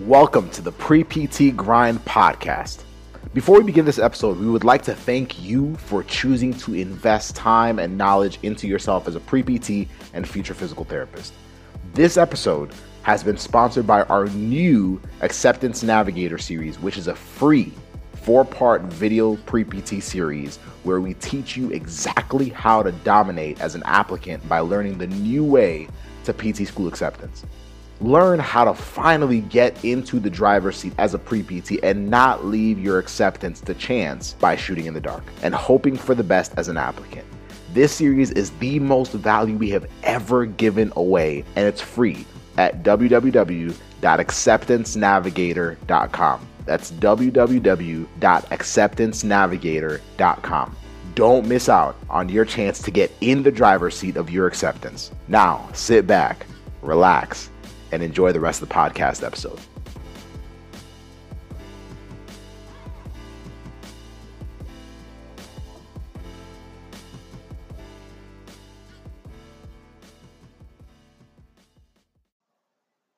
Welcome to the Pre PT Grind Podcast. Before we begin this episode, we would like to thank you for choosing to invest time and knowledge into yourself as a pre PT and future physical therapist. This episode has been sponsored by our new Acceptance Navigator series, which is a free four part video pre PT series where we teach you exactly how to dominate as an applicant by learning the new way to PT school acceptance learn how to finally get into the driver's seat as a pre PT and not leave your acceptance to chance by shooting in the dark and hoping for the best as an applicant. This series is the most value we have ever given away, and it's free at www.acceptancenavigator.com. That's www.acceptancenavigator.com. Don't miss out on your chance to get in the driver's seat of your acceptance. Now, sit back, relax, and enjoy the rest of the podcast episode.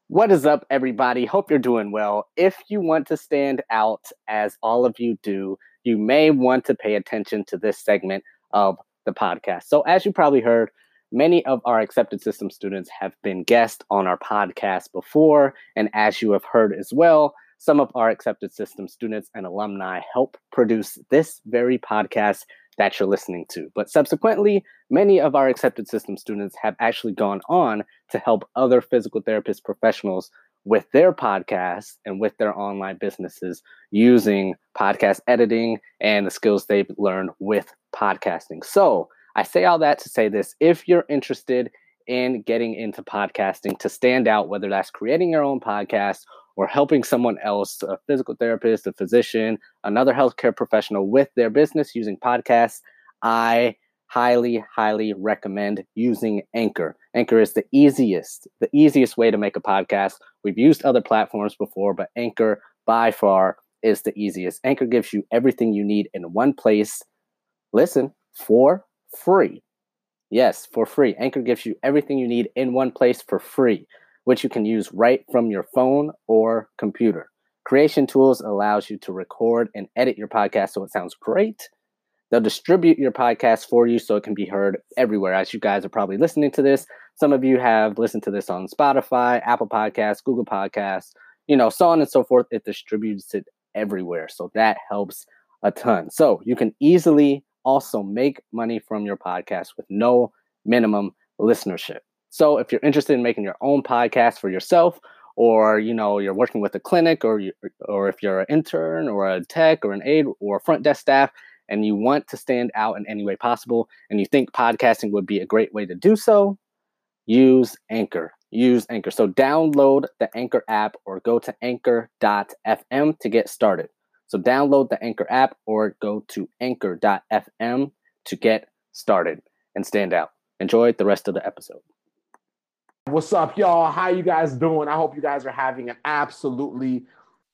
What is up, everybody? Hope you're doing well. If you want to stand out, as all of you do, you may want to pay attention to this segment of the podcast. So, as you probably heard, Many of our accepted system students have been guests on our podcast before. And as you have heard as well, some of our accepted system students and alumni help produce this very podcast that you're listening to. But subsequently, many of our accepted system students have actually gone on to help other physical therapist professionals with their podcasts and with their online businesses using podcast editing and the skills they've learned with podcasting. So, I say all that to say this if you're interested in getting into podcasting to stand out, whether that's creating your own podcast or helping someone else, a physical therapist, a physician, another healthcare professional with their business using podcasts, I highly, highly recommend using Anchor. Anchor is the easiest, the easiest way to make a podcast. We've used other platforms before, but Anchor by far is the easiest. Anchor gives you everything you need in one place. Listen, for free. Yes, for free. Anchor gives you everything you need in one place for free, which you can use right from your phone or computer. Creation Tools allows you to record and edit your podcast so it sounds great. They'll distribute your podcast for you so it can be heard everywhere. As you guys are probably listening to this, some of you have listened to this on Spotify, Apple Podcasts, Google Podcasts, you know, so on and so forth. It distributes it everywhere. So that helps a ton. So you can easily also make money from your podcast with no minimum listenership. So if you're interested in making your own podcast for yourself, or you know you're working with a clinic, or you, or if you're an intern or a tech or an aide or front desk staff, and you want to stand out in any way possible, and you think podcasting would be a great way to do so, use Anchor. Use Anchor. So download the Anchor app or go to anchor.fm to get started. So download the Anchor app or go to anchor.fm to get started and stand out. Enjoy the rest of the episode. What's up, y'all? How you guys doing? I hope you guys are having an absolutely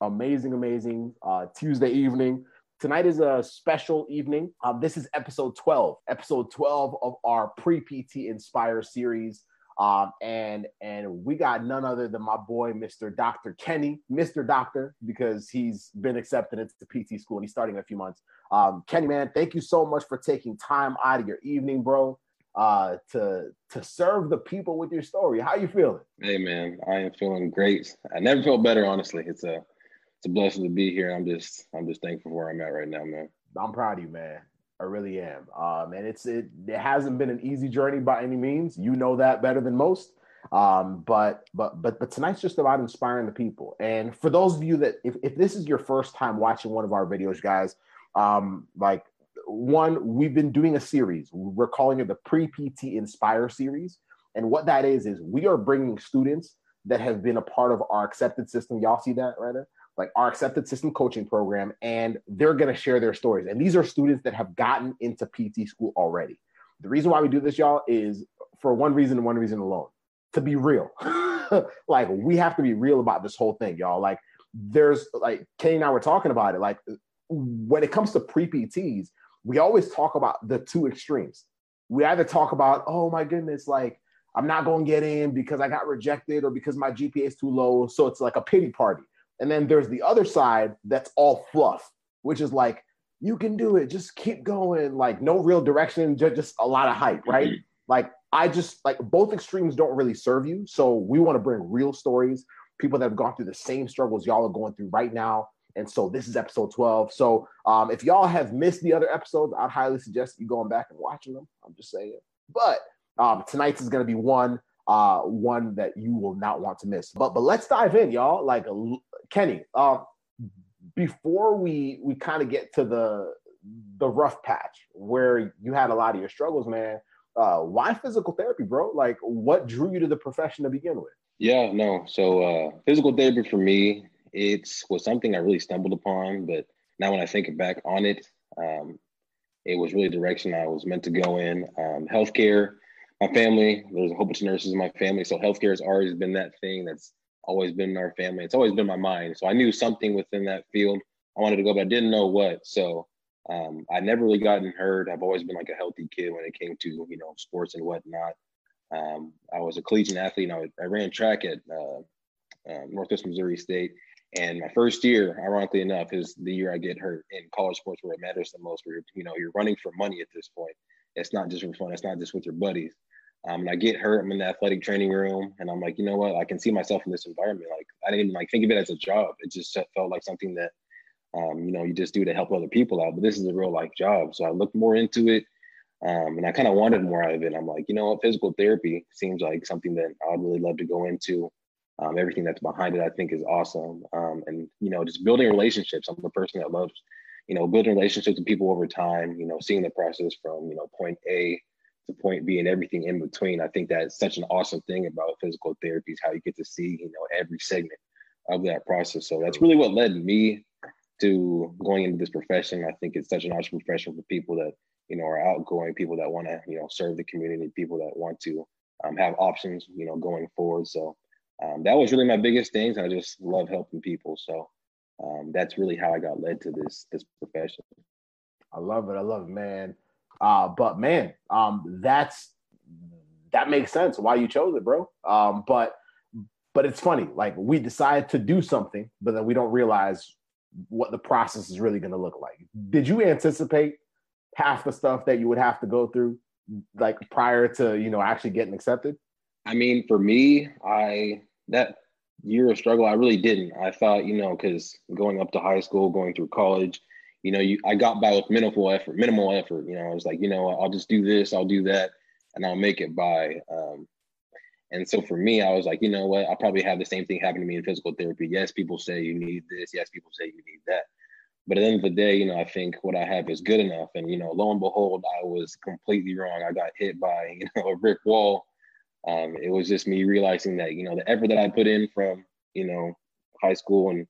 amazing, amazing uh, Tuesday evening. Tonight is a special evening. Um, this is episode 12, episode 12 of our pre PT Inspire series. Um, and and we got none other than my boy, Mr. Dr. Kenny, Mr. Doctor, because he's been accepted into PT school and he's starting in a few months. Um, Kenny, man, thank you so much for taking time out of your evening, bro, uh, to to serve the people with your story. How you feeling? Hey, man, I am feeling great. I never felt better, honestly. It's a it's a blessing to be here. I'm just I'm just thankful for where I'm at right now, man. I'm proud of you, man. I really am. Um, and it's it, it hasn't been an easy journey by any means. You know that better than most. Um, but but but but tonight's just about inspiring the people. And for those of you that if, if this is your first time watching one of our videos, guys, um, like one, we've been doing a series. We're calling it the Pre-PT Inspire series. And what that is is we are bringing students that have been a part of our accepted system. Y'all see that right there? Like our accepted system coaching program, and they're going to share their stories. And these are students that have gotten into PT school already. The reason why we do this, y'all, is for one reason and one reason alone to be real. like, we have to be real about this whole thing, y'all. Like, there's like Kenny and I were talking about it. Like, when it comes to pre PTs, we always talk about the two extremes. We either talk about, oh my goodness, like I'm not going to get in because I got rejected or because my GPA is too low. So it's like a pity party And then there's the other side that's all fluff, which is like, you can do it, just keep going, like no real direction, just, a lot of hype, right? Mm-hmm. Like I just like both extremes don't really serve you. So we want to bring real stories, people that have gone through the same struggles y'all are going through right now. And so this is episode 12. So um, if y'all have missed the other episodes, I'd highly suggest you going back and watching them. I'm just saying. But um, tonight's is going to be one uh, one that you will not want to miss. But but let's dive in, y'all. Like Kenny, um, before we we kind of get to the the rough patch where you had a lot of your struggles, man. Uh, why physical therapy, bro? Like, what drew you to the profession to begin with? Yeah, no. So, uh, physical therapy for me, it was something I really stumbled upon. But now, when I think back on it, um, it was really direction I was meant to go in. Um, healthcare, my family, there's a whole bunch of nurses in my family. So healthcare has always been that thing that's always been in our family. It's always been my mind. So I knew something within that field I wanted to go, but I didn't know what. So um, I never really gotten hurt. I've always been like a healthy kid when it came to, you know, sports and whatnot. Um, I was a collegiate athlete. You know, I ran track at uh, uh, Northwest Missouri State. And my first year, ironically enough, is the year I get hurt in college sports where it matters the most. Where you know, you're running for money at this point. It's not just for fun. It's not just with your buddies. Um, and I get hurt. I'm in the athletic training room, and I'm like, you know what? I can see myself in this environment. Like I didn't like think of it as a job. It just felt like something that, um, you know, you just do to help other people out. But this is a real life job. So I looked more into it, um, and I kind of wanted more out of it. I'm like, you know what? Physical therapy seems like something that I'd really love to go into. Um, everything that's behind it, I think, is awesome. Um, and you know, just building relationships. I'm the person that loves, you know, building relationships with people over time. You know, seeing the process from you know point A to point B and everything in between. I think that's such an awesome thing about physical therapy is how you get to see, you know, every segment of that process. So that's really what led me to going into this profession. I think it's such an awesome profession for people that, you know, are outgoing, people that want to, you know, serve the community, people that want to um, have options, you know, going forward. So um, that was really my biggest things. I just love helping people. So um, that's really how I got led to this this profession. I love it. I love it, man. Uh, but man, um, that's that makes sense why you chose it, bro. Um, but but it's funny, like we decide to do something, but then we don't realize what the process is really going to look like. Did you anticipate half the stuff that you would have to go through, like prior to you know actually getting accepted? I mean, for me, I that year of struggle, I really didn't. I thought, you know, because going up to high school, going through college, you know, you I got by with minimal effort, minimal effort. You know, I was like, you know, I'll just do this, I'll do that, and I'll make it by. Um, and so for me, I was like, you know what, I'll probably have the same thing happen to me in physical therapy. Yes, people say you need this. Yes, people say you need that. But at the end of the day, you know, I think what I have is good enough. And you know, lo and behold, I was completely wrong. I got hit by you know a brick wall. Um, it was just me realizing that you know the effort that I put in from you know high school and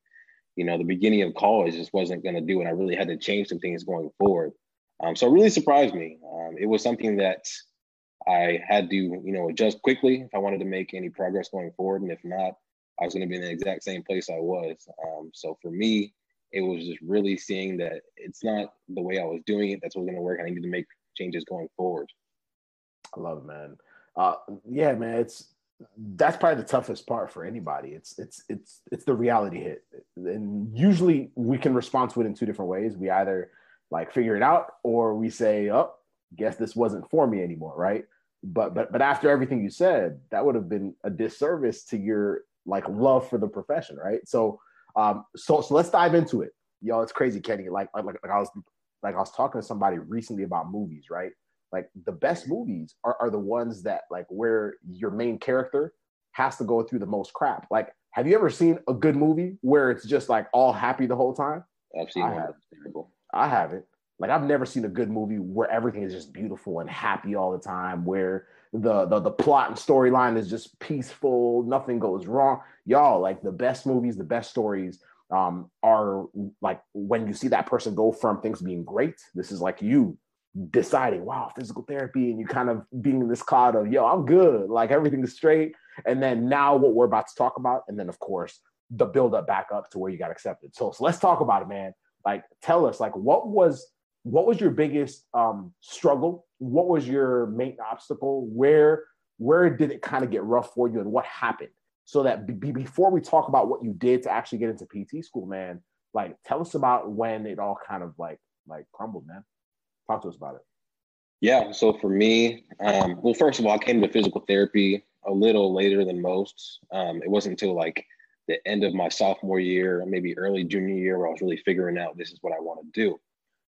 you know, the beginning of college just wasn't going to do it. I really had to change some things going forward. Um, so it really surprised me. Um, it was something that I had to, you know, adjust quickly if I wanted to make any progress going forward. And if not, I was going to be in the exact same place I was. Um, so for me, it was just really seeing that it's not the way I was doing it. That's what's going to work. I needed to make changes going forward. I love it, man. Uh, yeah, man. It's that's probably the toughest part for anybody. It's it's it's it's the reality hit, and usually we can respond to it in two different ways. We either like figure it out, or we say, "Oh, guess this wasn't for me anymore," right? But but but after everything you said, that would have been a disservice to your like love for the profession, right? So um so so let's dive into it. y'all. it's crazy, Kenny. Like like, like I was like I was talking to somebody recently about movies, right? Like the best movies are, are the ones that like where your main character has to go through the most crap. Like, have you ever seen a good movie where it's just like all happy the whole time? I've seen I have. terrible. I haven't. Like, I've never seen a good movie where everything is just beautiful and happy all the time, where the the, the plot and storyline is just peaceful, nothing goes wrong. Y'all, like the best movies, the best stories um, are like when you see that person go from things being great. This is like you deciding, wow, physical therapy, and you kind of being in this cloud of, yo, I'm good, like everything is straight. And then now what we're about to talk about, and then of course the build up back up to where you got accepted. So, so let's talk about it, man. Like, tell us, like, what was what was your biggest um, struggle? What was your main obstacle? Where where did it kind of get rough for you, and what happened? so that b- before we talk about what you did to actually get into PT school, man, like tell us about when it all kind of like like crumbled, man. Talk to us about it. Yeah. So for me, um, well, first of all, I came to physical therapy a little later than most. Um, it wasn't until like the end of my sophomore year, maybe early junior year, where I was really figuring out this is what I want to do.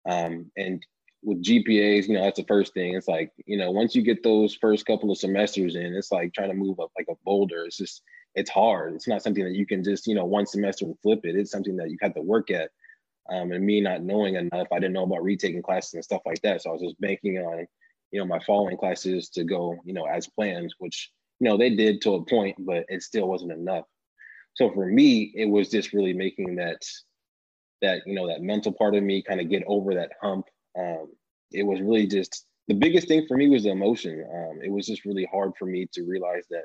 Um, and with GPAs, you know, that's the first thing. It's like, you know, once you get those first couple of semesters in, it's like trying to move up like a boulder. It's just, it's hard. It's not something that you can just, you know, one semester and flip it. It's something that you have to work at. Um, and me not knowing enough, I didn't know about retaking classes and stuff like that. So I was just banking on, you know, my following classes to go, you know, as planned, which, you know, they did to a point, but it still wasn't enough. So for me, it was just really making that, that, you know, that mental part of me kind of get over that hump. Um, it was really just the biggest thing for me was the emotion. Um, it was just really hard for me to realize that,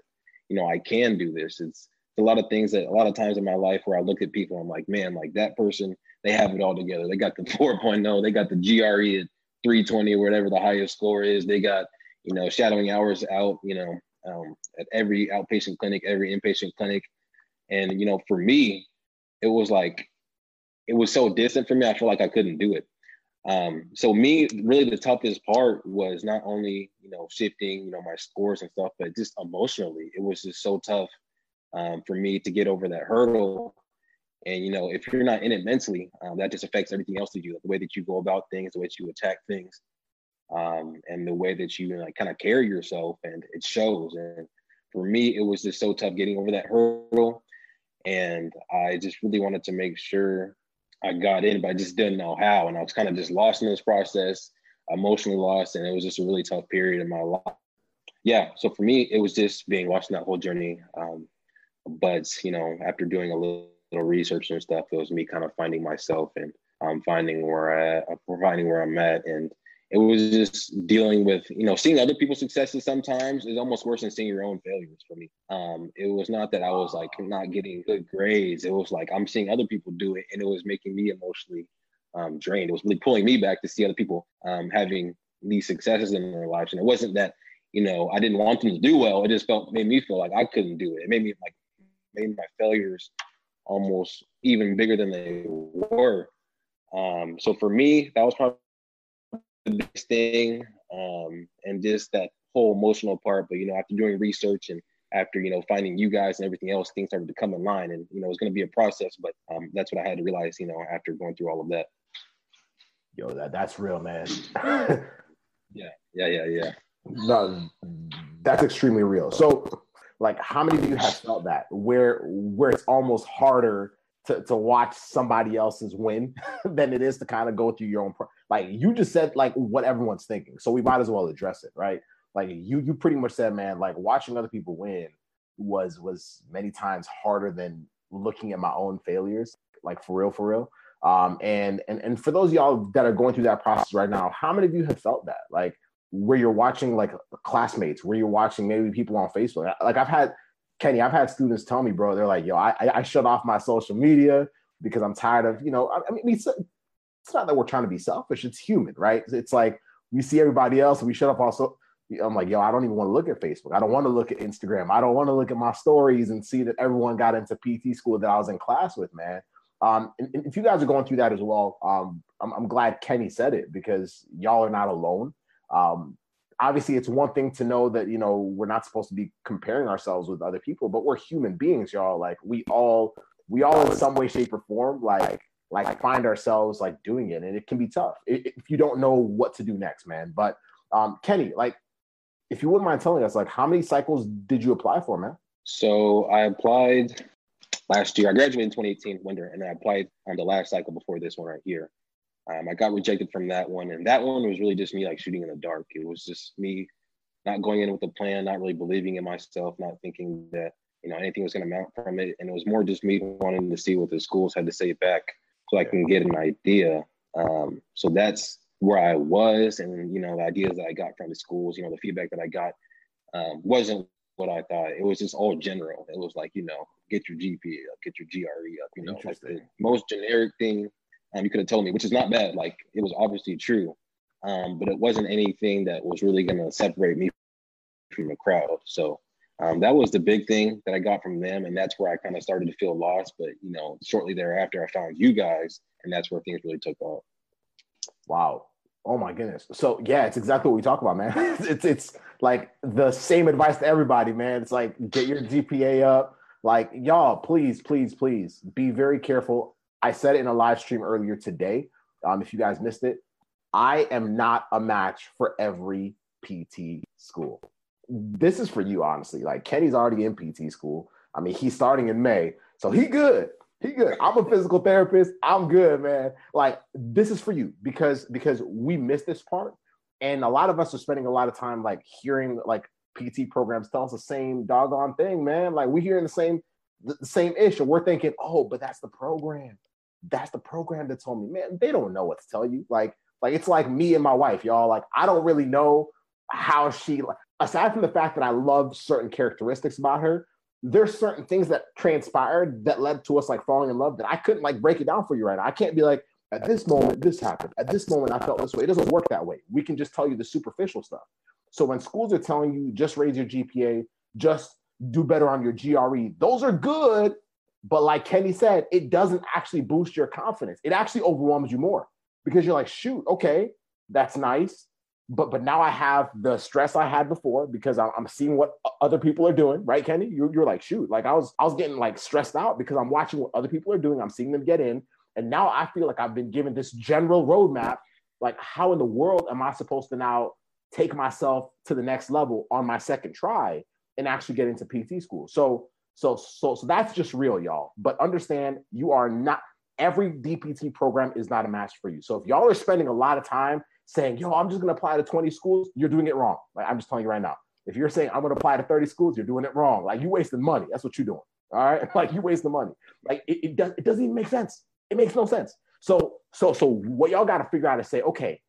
you know, I can do this. It's, a lot of things that a lot of times in my life where I look at people, I'm like, man, like that person, they have it all together. They got the 4.0, they got the GRE at 320 or whatever the highest score is. They got, you know, shadowing hours out, you know, um, at every outpatient clinic, every inpatient clinic. And, you know, for me, it was like, it was so distant for me. I feel like I couldn't do it. Um, so me, really the toughest part was not only, you know, shifting, you know, my scores and stuff, but just emotionally, it was just so tough um, for me to get over that hurdle. And, you know, if you're not in it mentally, um, that just affects everything else that you, do the way that you go about things, the way that you attack things, um, and the way that you like kind of carry yourself and it shows. And for me, it was just so tough getting over that hurdle. And I just really wanted to make sure I got in, but I just didn't know how. And I was kind of just lost in this process, emotionally lost. And it was just a really tough period in my life. Yeah. So for me, it was just being lost in that whole journey. Um, but, you know, after doing a little, little, research and stuff, it was me kind of finding myself and um, finding where I, finding where I'm at. And it was just dealing with you know seeing other people's successes sometimes is almost worse than seeing your own failures for me. Um it was not that i was like not getting good grades. It was like i'm seeing other people do it and it was making me emotionally um, drained. It was really pulling me back to see other people um, having these successes in their lives. And it wasn't that you know i didn't want them to do well. It just felt made me feel like i couldn't do it. It made me like made my failures almost even bigger than they were um so for me that was probably the biggest thing, um, and just that whole emotional part. But you know, after doing research and after you know finding you guys and everything else, things started to come in line, and you know, it's going to be a process. But um, that's what I had to realize, you know, after going through all of that. Yo, that that's real, man. yeah, yeah, yeah, yeah. No, that's extremely real. So, like, how many of you have felt that where where it's almost harder to, to watch somebody else's win than it is to kind of go through your own pro- like you just said like what everyone's thinking so we might as well address it right? Like you you pretty much said man like watching other people win was was many times harder than looking at my own failures like for real for real. Um and and and for those y'all that are going through that process right now how many of you have felt that? Like where you're watching like classmates where you're watching maybe people on facebook like i've had Kenny, I've had students tell me, bro, they're like, yo, I, I shut off my social media because I'm tired of, you know, I, mean, it's, it's not that we're trying to be selfish. It's human, right? It's like we see everybody else and we shut off also. I'm like, yo, I don't even want to look at Facebook. I don't want to look at Instagram. I don't want to look at my stories and see that everyone got into PT school that I was in class with, man. Um, and, and if you guys are going through that as well, um, I'm, I'm glad Kenny said it because y'all are not alone. Um, obviously it's one thing to know that you know we're not supposed to be comparing ourselves with other people but we're human beings y'all. Like we all we all in some way shape or form like like find ourselves like doing it and it can be tough. If you don't know what to do next man. But um kenny like if you wouldn't mind telling us like how many cycles did you apply for man? So i applied last year. I graduated in 2018 winter and i applied on the last cycle before this one right here um, I got rejected from that one, and that one was really just me like shooting in the dark. It was just me not going in with a plan, not really believing in myself, not thinking that you know anything was going to mount from it, and it was more just me wanting to see what the schools had to say back so I can get an idea. Um, so that's where I was, and you know the ideas that I got from the schools, you know the feedback that I got um, wasn't what I thought. It was just all general. It was like you know get your GPA up, get your GRE up, you know like the most generic thing um, you could have told me, which is not bad. Like it was obviously true, um, but it wasn't anything that was really going to separate me from the crowd. So um, that was the big thing that I got from them, and that's where I kind of started to feel lost. But you know, shortly thereafter, I found you guys, and that's where things really took off. Wow. Oh my goodness. So yeah, it's exactly what we talk about, man. it's it's like the same advice to everybody, man. It's like get your GPA up. Like y'all, please, please, please be very careful. I said it in a live stream earlier today. Um, if you guys missed it, I am not a match for every PT school. This is for you, honestly. Like Kenny's already in PT school. I mean, he's starting in May, so he good. He good. I'm a physical therapist. I'm good, man. Like this is for you because because we missed this part, and a lot of us are spending a lot of time like hearing like PT programs tell us the same doggone thing, man. Like we hearing the same the same issue. We're thinking, oh, but that's the program. That's the program that told me, man. They don't know what to tell you. Like like it's like me and my wife, y'all. Like I don't really know how she. Aside from the fact that I love certain characteristics about her, there's certain things that transpired that led to us like falling in love that I couldn't like break it down for you right now. I can't be like, at this moment, this happened. At this moment, I felt this way. It doesn't work that way. We can just tell you the superficial stuff. So when schools are telling you just raise your GPA, just do better on your GRE, those are good. But like Kenny said, it doesn't actually boost your confidence. It actually overwhelms you more because you're like, shoot, okay, that's nice but but now I have the stress I had before because I'm, seeing what other people are doing, right, Kenny? You're, you're like, shoot, like I was I was getting like stressed out because I'm watching what other people are doing. I'm seeing them get in, and now I feel like I've been given this general roadmap. Like, how in the world am I supposed to now take myself to the next level on my second try and actually get into PT school? So so so so that's just real, y'all. But understand, you are not every DPT program is not a match for you. So if y'all are spending a lot of time saying, yo, I'm just to apply to 20 schools, you're doing it wrong. Like, I'm just telling you right now. If you're saying, I'm to apply to 30 schools, you're doing it wrong. Like, you wasting money. That's what you're doing. All right. Like, you waste the money. Like, it, it, does, it doesn't even make sense. It makes no sense. So, so, so what y'all got to figure out is say, okay,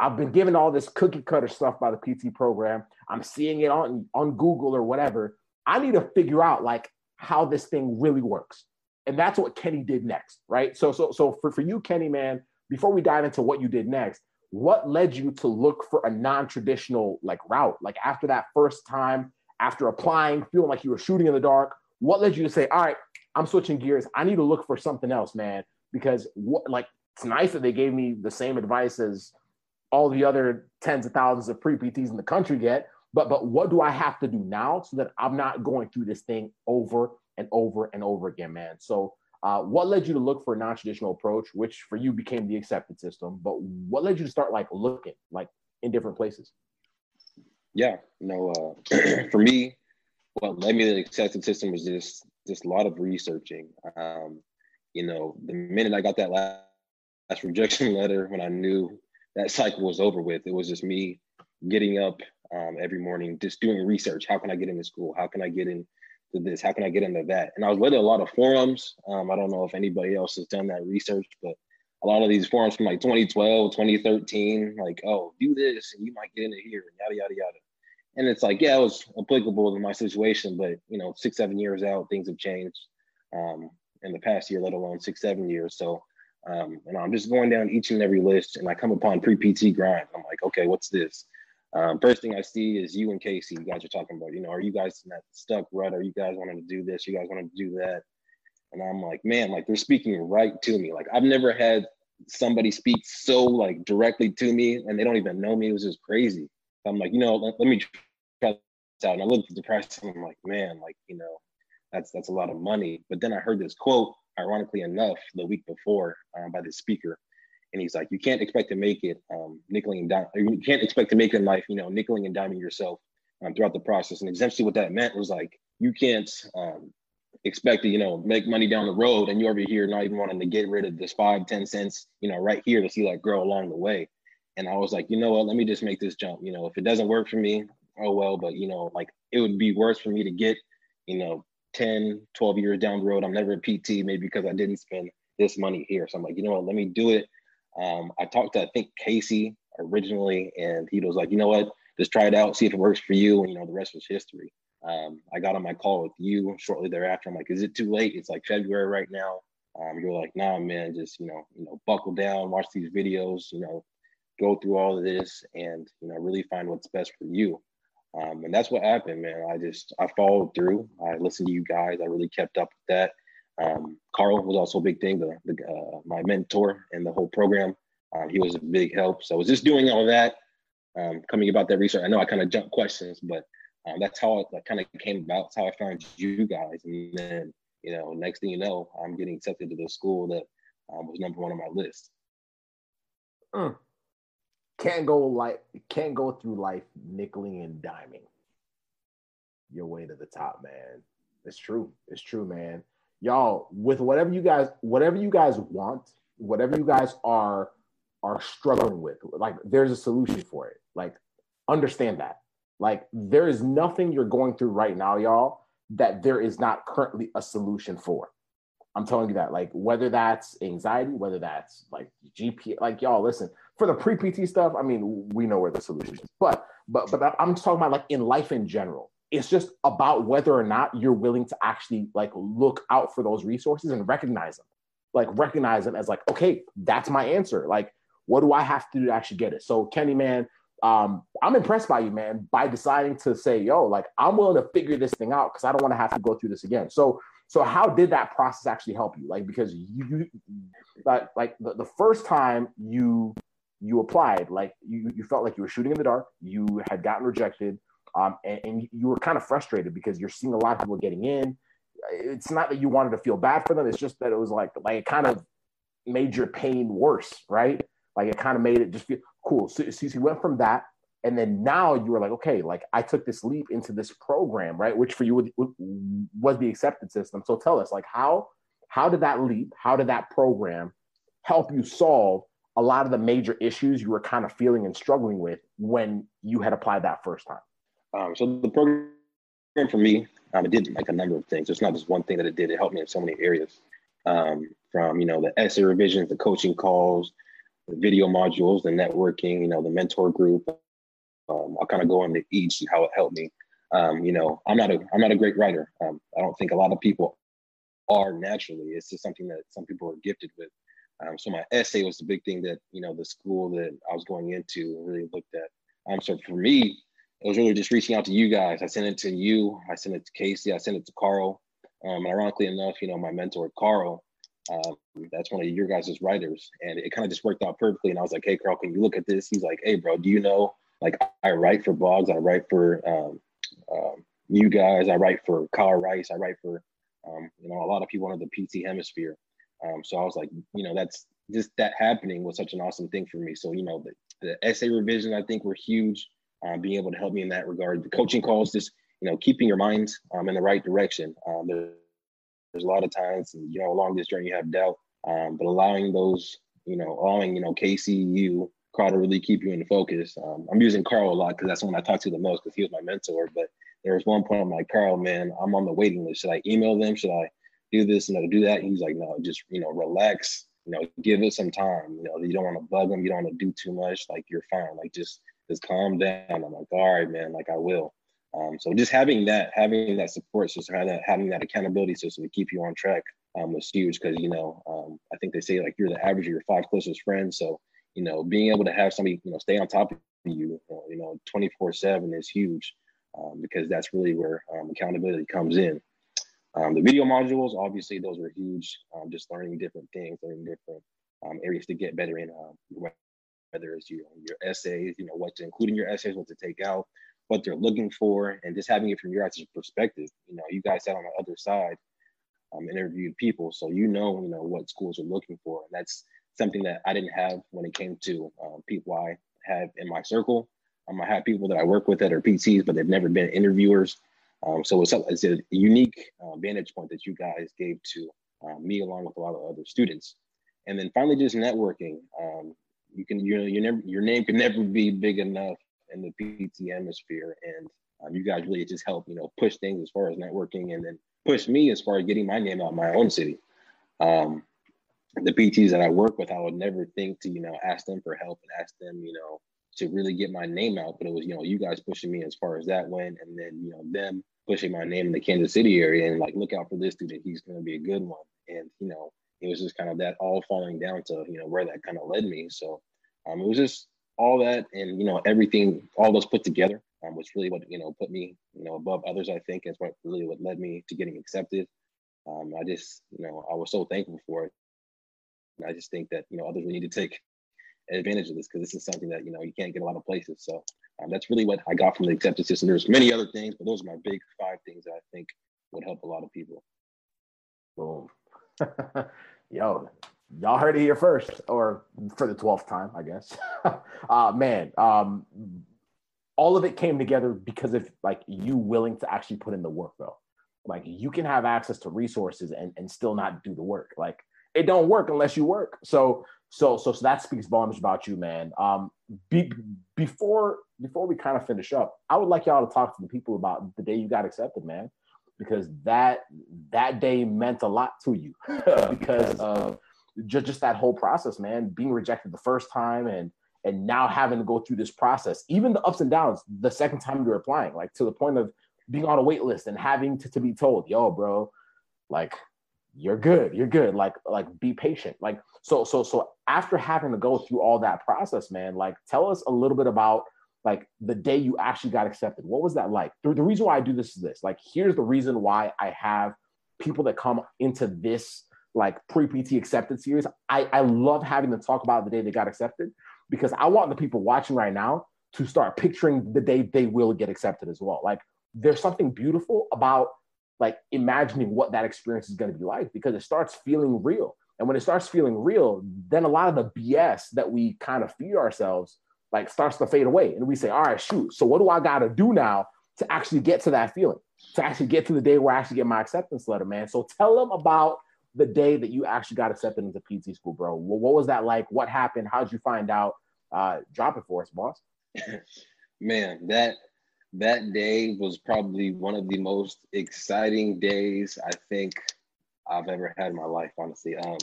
I've been given all this cookie cutter stuff by the PT program. I'm seeing it on, on Google or whatever. I need to figure out like how this thing really works. And that's what Kenny did next, right? So, so, so for, for you, Kenny, man, before we dive into what you did next, what led you to look for a non-traditional like route like after that first time after applying feeling like you were shooting in the dark what led you to say all right i'm switching gears i need to look for something else man because what like it's nice that they gave me the same advice as all the other tens of thousands of pre-pts in the country get but but what do i have to do now so that i'm not going through this thing over and over and over again man so uh, what led you to look for a non-traditional approach, which for you became the accepted system? But what led you to start like looking like in different places? Yeah, you know, uh, for me, what led me to the accepted system was just just a lot of researching. Um, you know, the minute I got that last, last rejection letter, when I knew that cycle was over with, it was just me getting up um, every morning, just doing research. How can I get into school? How can I get into this? How can I get into that? And I was with a lot of forums. Um, I don't know if anybody else has done that research, but a lot of these forums from like 2012, 2013, like, oh, do this and you might get into here and yada, yada, yada. And it's like, yeah, it was applicable to my situation, but you know, six, seven years out, things have changed um, in the past year, let alone six, seven years. So, um, know, I'm just going down each and every list and I come upon pre-PT grind. I'm like, okay, what's this? Um, first thing I see is you and Casey. You guys are talking about, you know, are you guys that stuck rut? Are you guys wanting to do this? You guys wanting to do that? And I'm like, man, like they're speaking right to me. Like I've never had somebody speak so like directly to me, and they don't even know me. It was just crazy. I'm like, you know, let, let me try this out. And I looked at the price, and I'm like, man, like you know, that's that's a lot of money. But then I heard this quote, ironically enough, the week before um, by the speaker, and he's like, you can't expect to make it um, nickeling and. You can't expect to make it in life, you know, nickeling and diming yourself um, throughout the process. And essentially, what that meant was like, you can't um, expect to, you know, make money down the road, and you're over here not even wanting to get rid of this five, ten cents, you know, right here to see like grow along the way. And I was like, you know what? Let me just make this jump. You know, if it doesn't work for me, oh well. But you know, like it would be worse for me to get, you know, 10, 12 years down the road. I'm never a PT, maybe because I didn't spend this money here. So I'm like, you know what? Let me do it um, I talked to I think Casey originally, and he was like, you know what, just try it out, see if it works for you, and you know the rest was history. Um, I got on my call with you shortly thereafter. I'm like, is it too late? It's like February right now. Um, you're like, nah, man, just you know, you know, buckle down, watch these videos, you know, go through all of this, and you know, really find what's best for you. Um, and that's what happened, man. I just I followed through. I listened to you guys. I really kept up with that. Um, Carl was also a big thing, the, the uh, my mentor in the whole program. Um, he was a big help. So I was just doing all that, um, coming about that research. I know I kind of jumped questions, but um, that's how it kind of came about. That's how I found you guys. And then, you know, next thing you know, I'm getting accepted to the school that um, was number one on my list. Mm. Can't go like can't go through life nickeling and diming your way to the top, man. It's true. It's true, man. Y'all, with whatever you guys, whatever you guys want, whatever you guys are are struggling with, like there's a solution for it. Like, understand that. Like, there is nothing you're going through right now, y'all, that there is not currently a solution for. I'm telling you that, like, whether that's anxiety, whether that's like GP, like, y'all, listen, for the pre PT stuff, I mean, we know where the solution is, but, but, but I'm just talking about like in life in general. It's just about whether or not you're willing to actually like look out for those resources and recognize them, like, recognize them as like, okay, that's my answer. Like, what do I have to do to actually get it? So, Kenny, man, um, I'm impressed by you, man, by deciding to say, yo, like I'm willing to figure this thing out because I don't want to have to go through this again. So, so how did that process actually help you? Like, because you, like, like the, the first time you you applied, like you you felt like you were shooting in the dark. You had gotten rejected, um, and, and you were kind of frustrated because you're seeing a lot of people getting in. It's not that you wanted to feel bad for them. It's just that it was like like it kind of made your pain worse, right? Like it kind of made it just feel cool. So, so you went from that, and then now you were like, okay, like I took this leap into this program, right? Which for you was the acceptance system. So tell us, like how how did that leap? How did that program help you solve a lot of the major issues you were kind of feeling and struggling with when you had applied that first time? Um, so the program for me, um, it did like a number of things. It's not just one thing that it did. It helped me in so many areas. Um, from you know the essay revisions, the coaching calls, the video modules, the networking, you know, the mentor group. Um, I'll kind of go into each and how it helped me. Um, you know, I'm not a I'm not a great writer. Um, I don't think a lot of people are naturally. It's just something that some people are gifted with. So my essay was the big thing that you know the school that I was going into really looked at. Um, so for me, it was really just reaching out to you guys. I sent it to you. I sent it to Casey. I sent it to Carl. Um, and ironically enough, you know, my mentor Carl, um, that's one of your guys' writers, and it kind of just worked out perfectly. And I was like, "Hey, Carl, can you look at this?" He's like, "Hey, bro, do you know? Like, I write for blogs. I write for um, um, you guys. I write for Kyle Rice. I write for um, you know a lot of people in the PT hemisphere." Um, so I was like, you know, that's just that happening was such an awesome thing for me. So you know, the, the essay revision I think were huge. Uh, being able to help me in that regard. The coaching calls, just you know, keeping your mind um, in the right direction. Um, there's a lot of times, you know, along this journey you have doubt, um, but allowing those, you know, allowing, you know, you, Carl to really keep you in focus. Um, I'm using Carl a lot because that's the one I talk to the most because he was my mentor. But there was one point I'm like, Carl, man, I'm on the waiting list. Should I email them? Should I do this and you know, do that? he's like, no, just, you know, relax, you know, give it some time. You know, you don't want to bug them. You don't want to do too much. Like you're fine. Like just, just calm down. I'm like, all right, man, like I will. Um, so just having that, having that support system, having that, having that accountability system to keep you on track um, was huge because you know um, I think they say like you're the average of your five closest friends. So you know being able to have somebody you know stay on top of you, you know, 24 seven is huge um, because that's really where um, accountability comes in. Um, the video modules, obviously, those were huge. just learning different things, learning different areas to get better in whether it's your, your essays, you know, what to include in your essays, what to take out, what they're looking for, and just having it from your guys' perspective. You know, you guys sat on the other side, um, interviewed people, so you know, you know what schools are looking for, and that's something that I didn't have when it came to um, people I have in my circle. Um, I have people that I work with that are PTs, but they've never been interviewers. Um, so it's, it's a unique uh, vantage point that you guys gave to uh, me, along with a lot of other students. And then finally, just networking. Um, you can, you know, you never, your name can never be big enough in the PT atmosphere, And um, you guys really just help, you know, push things as far as networking and then push me as far as getting my name out in my own city. Um, the PTs that I work with, I would never think to, you know, ask them for help and ask them, you know, to really get my name out. But it was, you know, you guys pushing me as far as that went. And then, you know, them pushing my name in the Kansas City area and like, look out for this student. He's going to be a good one. And, you know, it was just kind of that all falling down to, you know, where that kind of led me. So um, it was just all that and you know everything all those put together um, which really what you know put me you know above others. I think is what really what led me to getting accepted. Um, I just you know I was so thankful for it. And I just think that you know others really need to take advantage of this because this is something that you know you can't get a lot of places. So um, that's really what I got from the acceptance system. There's many other things, but those are my big five things that I think would help a lot of people. Boom. Yo, y'all heard it here first, or for the 12th time, I guess. uh, man, um, all of it came together because of like you willing to actually put in the work, though. Like you can have access to resources and, and still not do the work. Like it don't work unless you work. So so so so that speaks volumes about you, man. Um, be, before before we kind of finish up, I would like y'all to talk to the people about the day you got accepted, man, because that that day meant a lot to you because of just just that whole process, man. Being rejected the first time and and now having to go through this process, even the ups and downs, the second time you're applying, like to the point of being on a wait list and having to, to be told, yo, bro, like you're good you're good like like be patient like so so so after having to go through all that process man like tell us a little bit about like the day you actually got accepted what was that like? The, the reason why i do this is this like here's the reason why i have people that come into this like pre-pt accepted series. I i love having them talk about the day they got accepted because i want the people watching right now to start picturing the day they will get accepted as well. Like there's something beautiful about like imagining what that experience is going to be like because it starts feeling real. And when it starts feeling real, then a lot of the BS that we kind of feed ourselves like starts to fade away. And we say, all right, shoot. So what do I got to do now to actually get to that feeling, to actually get to the day where I actually get my acceptance letter, man? So tell them about the day that you actually got accepted into PT school, bro. What was that like? What happened? How'd you find out? Uh, drop it for us, boss. man, that that day was probably one of the most exciting days I think I've ever had in my life, honestly. Um,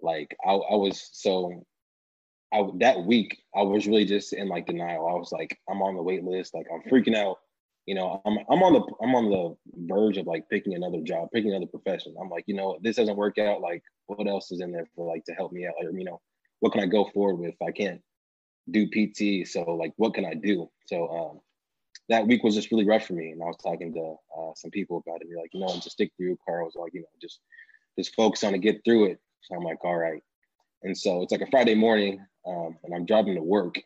like I, I was so I that week I was really just in like denial. I was like, I'm on the wait list, like I'm freaking out. You know, I'm I'm on the I'm on the verge of like picking another job, picking another profession. I'm like, you know, this doesn't work out. Like, what else is in there for like to help me out? Or you know, what can I go forward with? I can't do PT. So like, what can I do? So um, that week was just really rough for me. And I was talking to uh, some people about it. And they're like, you know, just stick through. Carl was like, you know, just just focus on to get through it. So I'm like, all right. And so it's like a Friday morning, um, and I'm driving to work,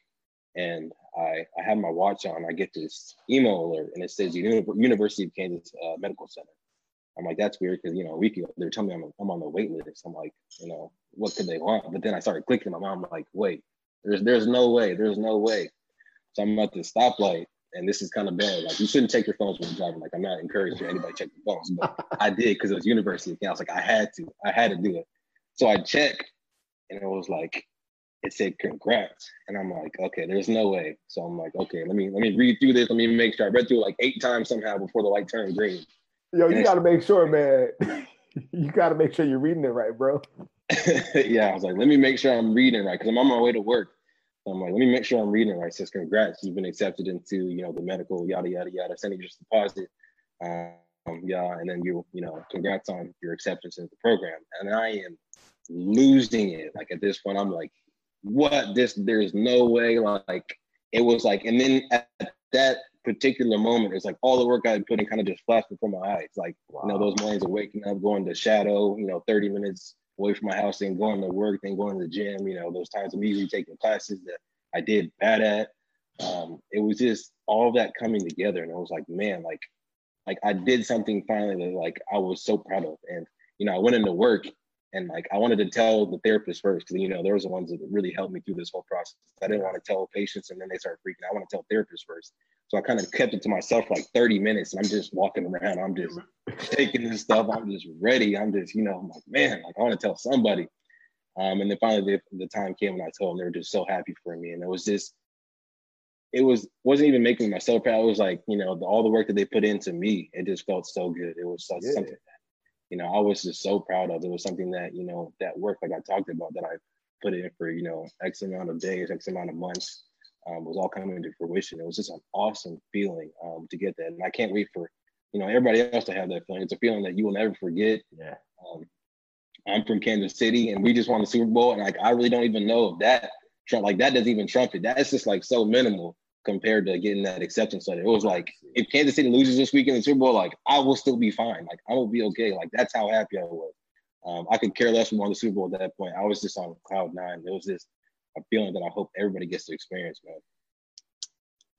and I I have my watch on. I get this email alert, and it says University of Kansas uh, Medical Center. I'm like, that's weird because you know, a week ago they're telling me I'm, I'm on the wait list. I'm like, you know, what could they want? But then I started clicking. My mom like, wait, there's there's no way. There's no way. So I'm at the stoplight, and this is kind of bad. Like you shouldn't take your phones when you're driving. Like I'm not encouraging anybody to check their phones, but I did because it was university. of Kansas. like, I had to. I had to do it. So I checked, and it was like, it said congrats, and I'm like, okay, there's no way. So I'm like, okay, let me let me read through this. Let me make sure I read through it like eight times somehow before the light turned green. Yo, you got to make sure, man. you got to make sure you're reading it right, bro. yeah, I was like, let me make sure I'm reading right because I'm on my way to work. So I'm like, let me make sure I'm reading right. It says, congrats, you've been accepted into, you know, the medical, yada, yada, yada, sending your deposit. Um, yeah, and then you, you know, congrats on your acceptance into the program. And I am losing it. Like at this point, I'm like, what? This, there's no way. Like, it was like, and then at that particular moment, it's like all the work I had put in kind of just flashed before my eyes. Like, wow. you know, those mornings of waking up, going to shadow, you know, 30 minutes away from my house and going to work, then going to the gym, you know, those times I'm usually taking classes that I did bad at. Um, it was just all that coming together. And I was like, man, like, like I did something finally that like I was so proud of. And, you know, I went into work and like I wanted to tell the therapist first because you know there was the ones that really helped me through this whole process. I didn't want to tell patients and then they start freaking. I want to tell therapists first. So I kind of kept it to myself for like 30 minutes and I'm just walking around. I'm just taking this stuff. I'm just ready. I'm just, you know, I'm like, man, like I want to tell somebody. Um, and then finally the, the time came and I told them they were just so happy for me. And it was just, it was, wasn't even making myself proud. It was like, you know, the, all the work that they put into me, it just felt so good. It was yeah. something you know, I was just so proud of. It was something that, you know, that work, like I talked about, that I put in for, you know, X amount of days, X amount of months um, was all coming to fruition. It was just an awesome feeling um, to get that, and I can't wait for you know everybody else to have that feeling. It's a feeling that you will never forget. Yeah. Um, I'm from Kansas City, and we just won the Super Bowl, and like I really don't even know if that trump like that doesn't even trump it. That's just like so minimal compared to getting that acceptance letter. It was like if Kansas City loses this week in the Super Bowl, like I will still be fine. Like I will be okay. Like that's how happy I was. Um, I could care less more on the Super Bowl at that point. I was just on cloud nine. It was just a feeling that I hope everybody gets to experience, man.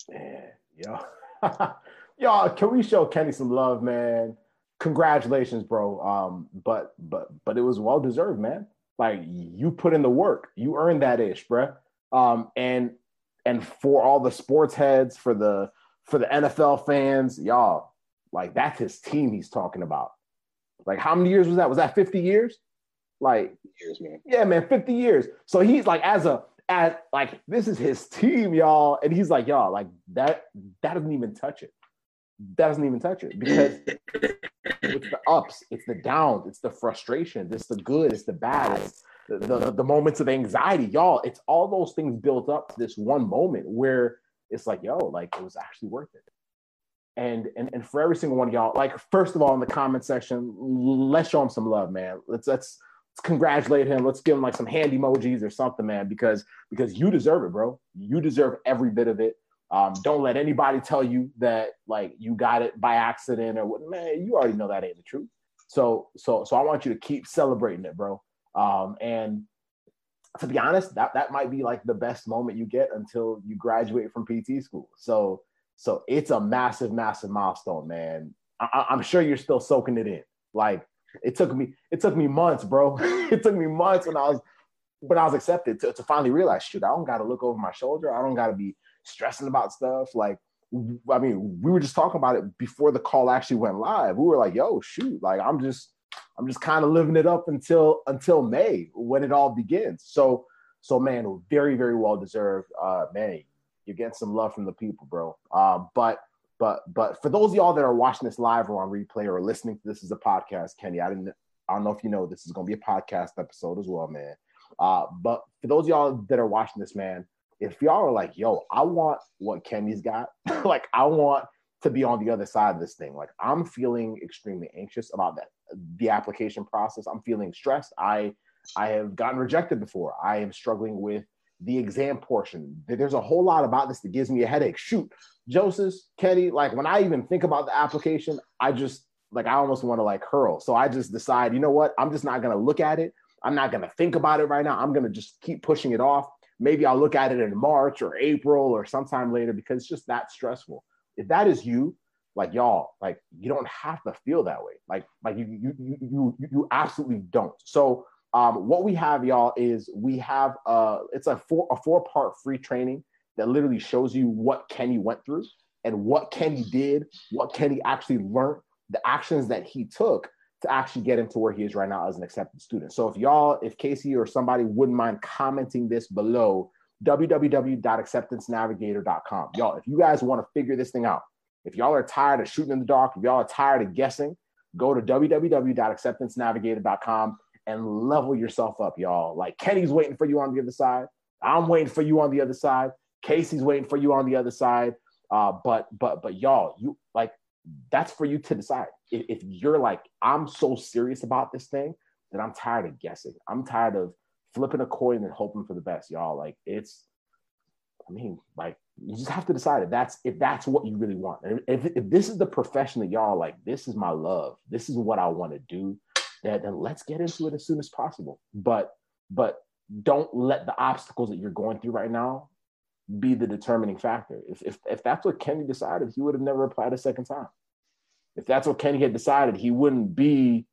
Man, yo, y'all, can we show Kenny some love, man? Congratulations, bro. Um, but but but it was well deserved, man. Like you put in the work, you earned that ish, bro. Um, and and for all the sports heads, for the for the NFL fans, y'all, like that's his team he's talking about. Like how many years was that? Was that 50 years? Like years, man. Yeah, man, 50 years. So he's like as a as like this is his team, y'all. And he's like, y'all, like that that doesn't even touch it. That doesn't even touch it because it's the ups, it's the downs, it's the frustration, it's the good, it's the bad, it's the, the, moments of anxiety, y'all. It's all those things built up to this one moment where it's like, yo, like it was actually worth it. And, and and for every single one of y'all, like first of all in the comment section, let's show him some love, man. Let's let's let's congratulate him. Let's give him like some hand emojis or something, man, because because you deserve it, bro. You deserve every bit of it. Um, don't let anybody tell you that like you got it by accident or what. Man, you already know that ain't the truth. So so so I want you to keep celebrating it, bro. Um, and to be honest, that that might be like the best moment you get until you graduate from PT school. So so it's a massive, massive milestone, man. I, I'm sure you're still soaking it in. Like it took me, it took me months, bro. it took me months when I was when I was accepted to, to finally realize, shoot, I don't got to look over my shoulder. I don't got to be stressing about stuff. Like, I mean, we were just talking about it before the call actually went live. We were like, yo, shoot, like I'm just, I'm just kind of living it up until until May when it all begins. So, so man, very, very well deserved. Uh, man, you're getting some love from the people, bro. Uh, but but but for those of y'all that are watching this live or on replay or listening to this as a podcast, Kenny, I didn't I don't know if you know this is gonna be a podcast episode as well, man. Uh, but for those of y'all that are watching this, man, if y'all are like, yo, I want what Kenny's got, like I want to be on the other side of this thing. Like I'm feeling extremely anxious about that the application process. I'm feeling stressed. I I have gotten rejected before. I am struggling with the exam portion. There's a whole lot about this that gives me a headache. Shoot, Joseph, Kenny, like when I even think about the application, I just like I almost want to like hurl. So I just decide, you know what? I'm just not gonna look at it. I'm not gonna think about it right now. I'm gonna just keep pushing it off. Maybe I'll look at it in March or April or sometime later because it's just that stressful. If that is you, like y'all, like you don't have to feel that way. Like like you you you you, you absolutely don't. So um, what we have, y'all, is we have uh, it's a four a four part free training that literally shows you what Kenny went through and what Kenny did, what Kenny actually learned, the actions that he took to actually get into where he is right now as an accepted student. So if y'all, if Casey or somebody wouldn't mind commenting this below, www.acceptancenavigator.com. Y'all, if you guys want to figure this thing out, if y'all are tired of shooting in the dark, if y'all are tired of guessing, go to www.acceptancenavigator.com and level yourself up, y'all. Like Kenny's waiting for you on the other side. I'm waiting for you on the other side. Casey's waiting for you on the other side. Uh, but but but y'all, you like that's for you to decide. If, if you're like, I'm so serious about this thing that I'm tired of guessing. I'm tired of flipping a coin and hoping for the best, y'all. Like it's, I mean, like you just have to decide if that's if that's what you really want. If, if this is the profession that y'all like, this is my love. This is what I want to do then, then let's get into it as soon as possible. But but don't let the obstacles that you're going through right now be the determining factor. If, if, if that's what Kenny decided, he would have never applied a second time. If that's what Kenny had decided, he wouldn't be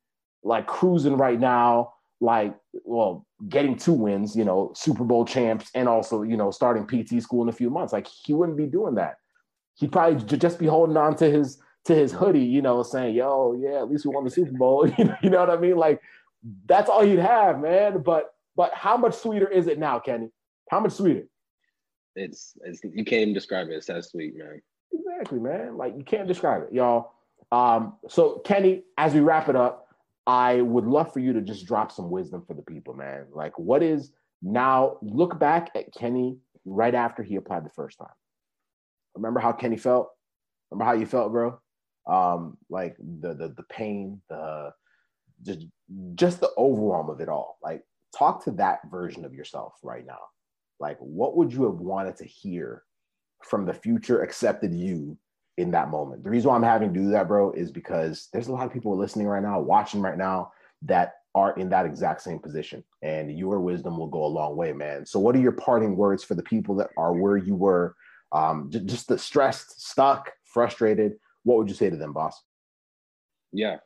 like cruising right now, like, well, getting two wins, you know, Super Bowl champs, and also, you know, starting PT school in a few months. Like, he wouldn't be doing that. He'd probably just be holding on to his to his hoodie, you know, saying, "Yo, yeah, at least we won the Super Bowl." you know what I mean? Like that's all he'd have, man. But but how much sweeter is it now, Kenny? How much sweeter? It's it's you can't even describe it. It's that sweet, man. Exactly, man. Like you can't describe it, y'all. Um, so Kenny, as we wrap it up, I would love for you to just drop some wisdom for the people, man. Like, what is now? Look back at Kenny right after he applied the first time. Remember how Kenny felt? Remember how you felt, bro? um, like the, the the pain, the just just the overwhelm of it all. Like talk to that version of yourself right now. Like what would you have wanted to hear from the future accepted you in that moment. The reason why I'm having to do that, bro, is because there's a lot of people listening right now, watching right now that are in that exact same position. And your wisdom will go a long way, man. So, what are your parting words for the people that are where you were, um, just the stressed, stuck, frustrated? What would you say to them, boss? Yeah.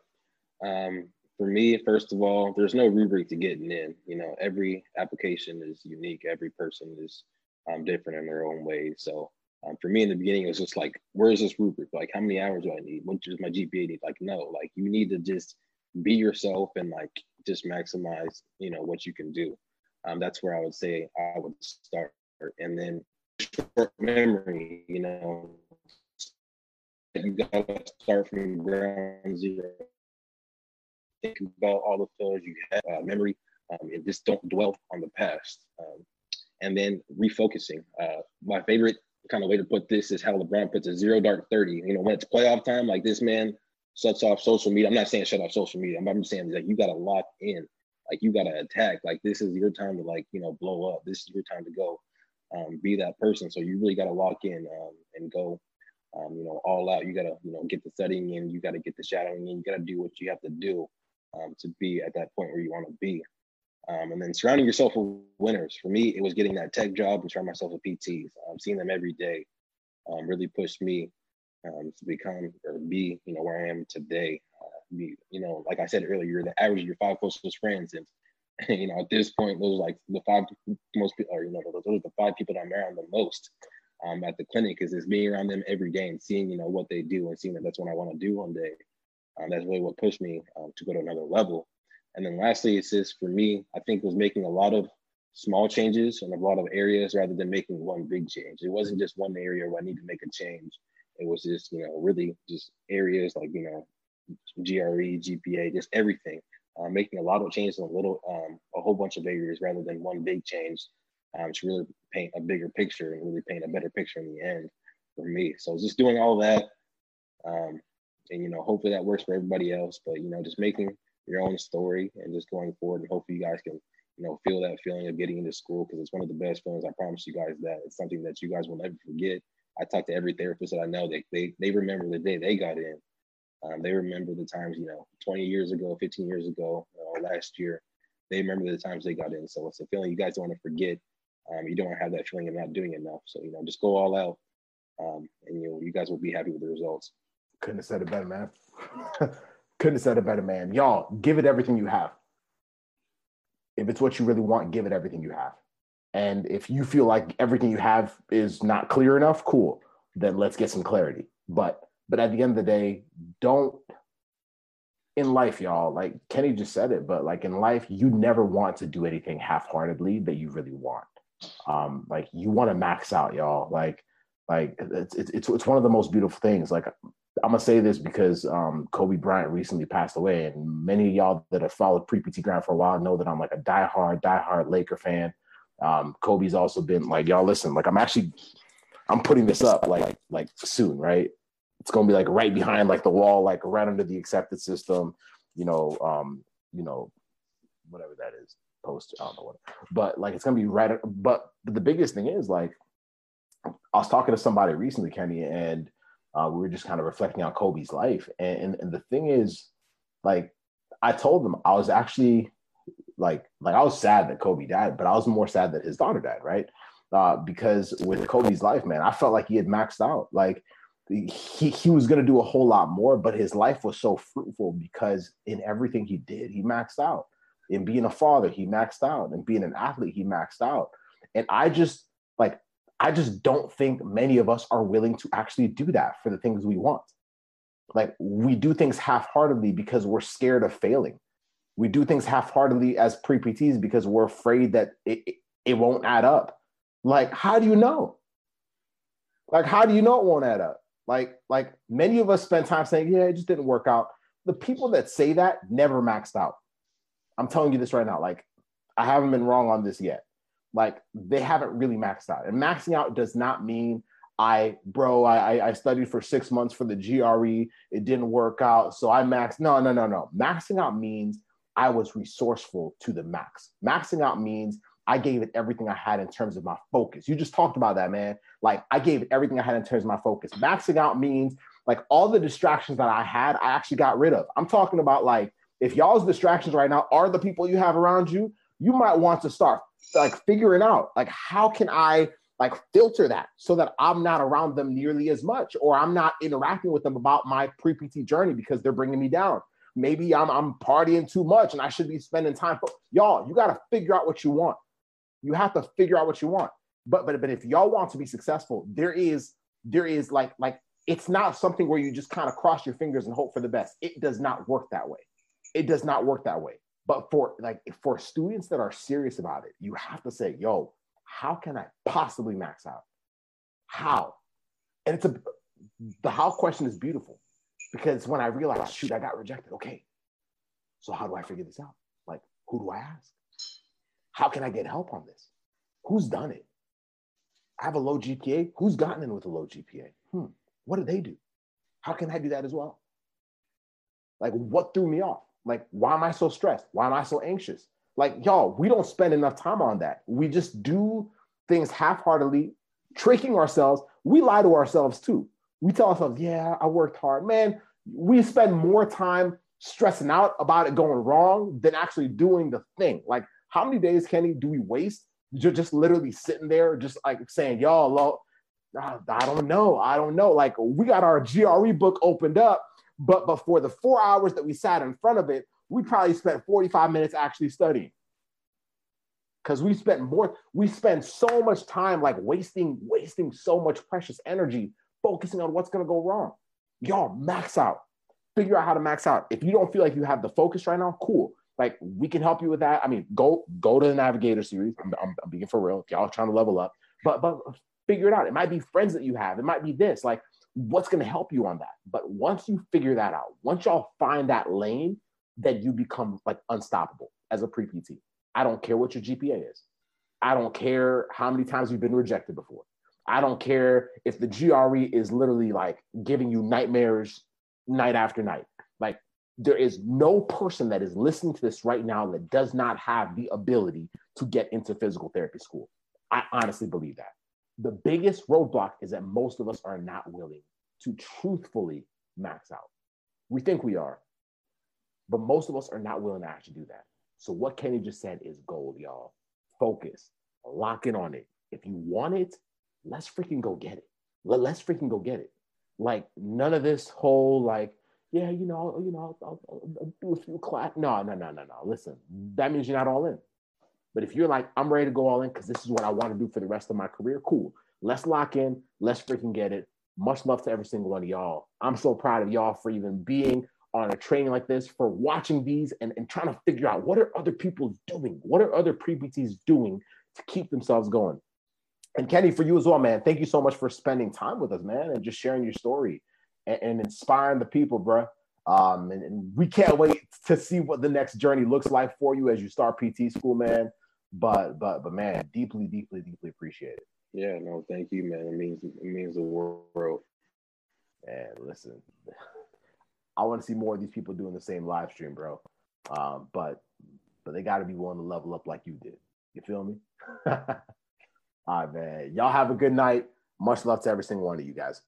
Um, for me, first of all, there's no rubric to getting in. You know, every application is unique. Every person is um, different in their own way. So um, for me in the beginning, it was just like, where is this rubric? Like, how many hours do I need? What does my GPA need? Like, no, like you need to just be yourself and like just maximize, you know, what you can do. Um, that's where I would say I would start. And then short memory, you know, you gotta start from ground zero. Think about all the failures you had, uh, memory, um, and just don't dwell on the past. Um, and then refocusing. Uh, my favorite kind of way to put this is how LeBron puts a zero dark 30. You know, when it's playoff time, like this man shuts off social media. I'm not saying shut off social media. I'm, I'm saying like you got to lock in, like you got to attack. Like this is your time to like you know blow up. This is your time to go, um, be that person. So you really got to lock in um, and go, um, you know, all out. You got to you know get the studying in. You got to get the shadowing in. You got to do what you have to do um, to be at that point where you want to be. Um, and then surrounding yourself with winners. For me, it was getting that tech job and surrounding myself with PTs. Um, seeing them every day um, really pushed me um, to become or be, you know, where I am today. Uh, be, you know, like I said earlier, you're the average of your five closest friends, and you know, at this point, those like the five most people, or you know, those are the five people that I'm around the most um, at the clinic. Is just being around them every day and seeing, you know, what they do and seeing that that's what I want to do one day. Um, that's really what pushed me to go to another level. And then lastly, it's just for me, I think was making a lot of small changes in a lot of areas rather than making one big change. It wasn't just one area where I need to make a change. It was just, you know, really just areas like, you know, GRE, GPA, just everything. Uh, making a lot of changes in a little, um, a whole bunch of areas rather than one big change um, to really paint a bigger picture and really paint a better picture in the end for me. So just doing all that, um, and you know, hopefully that works for everybody else. But you know, just making your own story and just going forward. And hopefully you guys can, you know, feel that feeling of getting into school because it's one of the best feelings. I promise you guys that it's something that you guys will never forget. I talk to every therapist that I know. They they they remember the day they got in. Um, they remember the times, you know, 20 years ago, 15 years ago, uh, last year. They remember the times they got in. So it's a feeling you guys don't want to forget. Um, you don't want to have that feeling of not doing enough. So you know, just go all out, um, and you know, you guys will be happy with the results. Couldn't have said it better, man. Couldn't have said a better, man. Y'all, give it everything you have. If it's what you really want, give it everything you have. And if you feel like everything you have is not clear enough, cool. Then let's get some clarity. But but at the end of the day, don't in life, y'all, like Kenny just said it, but like in life, you never want to do anything half-heartedly that you really want. Um, like you want to max out, y'all. Like, like it's, it's it's one of the most beautiful things. Like I'm gonna say this because um, Kobe Bryant recently passed away, and many of y'all that have followed pre PT Grind for a while know that I'm like a diehard, diehard Laker fan. Um, Kobe's also been like, y'all listen, like I'm actually, I'm putting this up like like soon, right? It's gonna be like right behind like the wall, like right under the accepted system, you know, um, you know, whatever that is, post, I don't know what, but like it's gonna be right. But, but the biggest thing is like, I was talking to somebody recently, Kenny, and uh, we were just kind of reflecting on Kobe's life. And, and, and the thing is, like, I told them I was actually like, like I was sad that Kobe died, but I was more sad that his daughter died, right? Uh, because with Kobe's life, man, I felt like he had maxed out. Like he he was gonna do a whole lot more, but his life was so fruitful because in everything he did, he maxed out. In being a father, he maxed out. In being an athlete, he maxed out. And I just like I just don't think many of us are willing to actually do that for the things we want. Like we do things half-heartedly because we're scared of failing. We do things half-heartedly as pre-PTs because we're afraid that it, it, it won't add up. Like, how do you know? Like, how do you know it won't add up? Like, like many of us spend time saying, yeah, it just didn't work out. The people that say that never maxed out. I'm telling you this right now. Like, I haven't been wrong on this yet like they haven't really maxed out. And maxing out does not mean I, bro, I, I studied for six months for the GRE. It didn't work out. So I maxed. No, no, no, no. Maxing out means I was resourceful to the max. Maxing out means I gave it everything I had in terms of my focus. You just talked about that, man. Like I gave it everything I had in terms of my focus. Maxing out means like all the distractions that I had, I actually got rid of. I'm talking about like if y'all's distractions right now are the people you have around you, you might want to start like figuring out like how can I like filter that so that I'm not around them nearly as much or I'm not interacting with them about my pre-PT journey because they're bringing me down. Maybe I'm I'm partying too much and I should be spending time for y'all. You got to figure out what you want. You have to figure out what you want. But but but if y'all want to be successful, there is there is like like it's not something where you just kind of cross your fingers and hope for the best. It does not work that way. It does not work that way. But for like for students that are serious about it, you have to say, "Yo, how can I possibly max out? How?" And it's a the how question is beautiful because when I realized, shoot, I got rejected. Okay, so how do I figure this out? Like, who do I ask? How can I get help on this? Who's done it? I have a low GPA. Who's gotten in with a low GPA? Hmm. What do they do? How can I do that as well? Like, what threw me off? Like, why am I so stressed? Why am I so anxious? Like, y'all, we don't spend enough time on that. We just do things half heartedly, tricking ourselves. We lie to ourselves too. We tell ourselves, yeah, I worked hard. Man, we spend more time stressing out about it going wrong than actually doing the thing. Like, how many days, Kenny, do we waste just literally sitting there, just like saying, y'all, I don't know. I don't know. Like we got our GRE book opened up, but for the four hours that we sat in front of it, we probably spent 45 minutes actually studying. Because we spent more, we spend so much time like wasting, wasting so much precious energy focusing on what's gonna go wrong. Y'all max out. Figure out how to max out. If you don't feel like you have the focus right now, cool. Like we can help you with that. I mean, go go to the Navigator series. I'm, I'm, I'm being for real. If y'all trying to level up, but but figure it out. It might be friends that you have. It might be this. Like what's going to help you on that? But once you figure that out, once y'all find that lane, then you become like unstoppable as a pre PT. I don't care what your GPA is. I don't care how many times you've been rejected before. I don't care if the GRE is literally like giving you nightmares night after night. Like there is no person that is listening to this right now that does not have the ability to get into physical therapy school. I honestly believe that. The biggest roadblock is that most of us are not willing to truthfully max out. We think we are, but most of us are not willing to actually do that. So, what Kenny just said is gold, y'all. Focus, lock in on it. If you want it, let's freaking go get it. Let's freaking go get it. Like, none of this whole, like, yeah, you know, you know, I'll, I'll, I'll do a few class. No, no, no, no, no. Listen, that means you're not all in. But if you're like, I'm ready to go all in because this is what I want to do for the rest of my career, cool. Let's lock in. Let's freaking get it. Much love to every single one of y'all. I'm so proud of y'all for even being on a training like this, for watching these and, and trying to figure out what are other people doing? What are other pre-PTs doing to keep themselves going? And Kenny, for you as well, man, thank you so much for spending time with us, man, and just sharing your story and, and inspiring the people, bro. Um, and, and, we can't wait to see what the next journey looks like for you as you start PT school, man. But but but man, deeply, deeply, deeply appreciate it. Yeah, no, thank you, man. It means it means the world. And listen, I want to see more of these people doing the same live stream, bro. Um, but but they got to be willing to level up like you did. You feel me? All right, man. Y'all have a good night. Much love to every single one of you guys.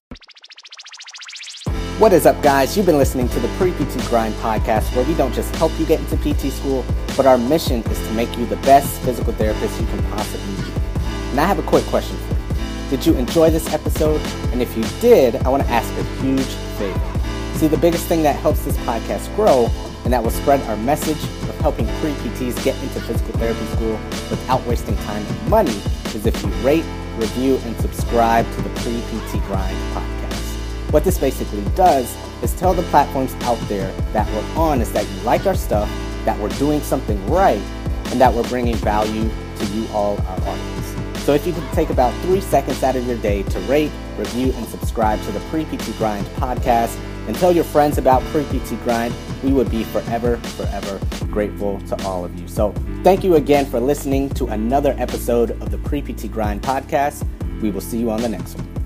What is up, guys? You've been listening to the Pre PT Grind podcast, where we don't just help you get into PT school, but our mission is to make you the best physical therapist you can possibly be. And I have a quick question for you. Did you enjoy this episode? And if you did, I want to ask a huge favor. See, the biggest thing that helps this podcast grow and that will spread our message of helping pre PTs get into physical therapy school without wasting time and money is if you rate, review, and subscribe to the Pre PT Grind podcast. What this basically does is tell the platforms out there that we're on is that you like our stuff, that we're doing something right, and that we're bringing value to you all, our audience. So if you could take about three seconds out of your day to rate, review, and subscribe to the Pre-PT Grind podcast and tell your friends about Pre-PT Grind, we would be forever, forever grateful to all of you. So thank you again for listening to another episode of the Pre-PT Grind podcast. We will see you on the next one.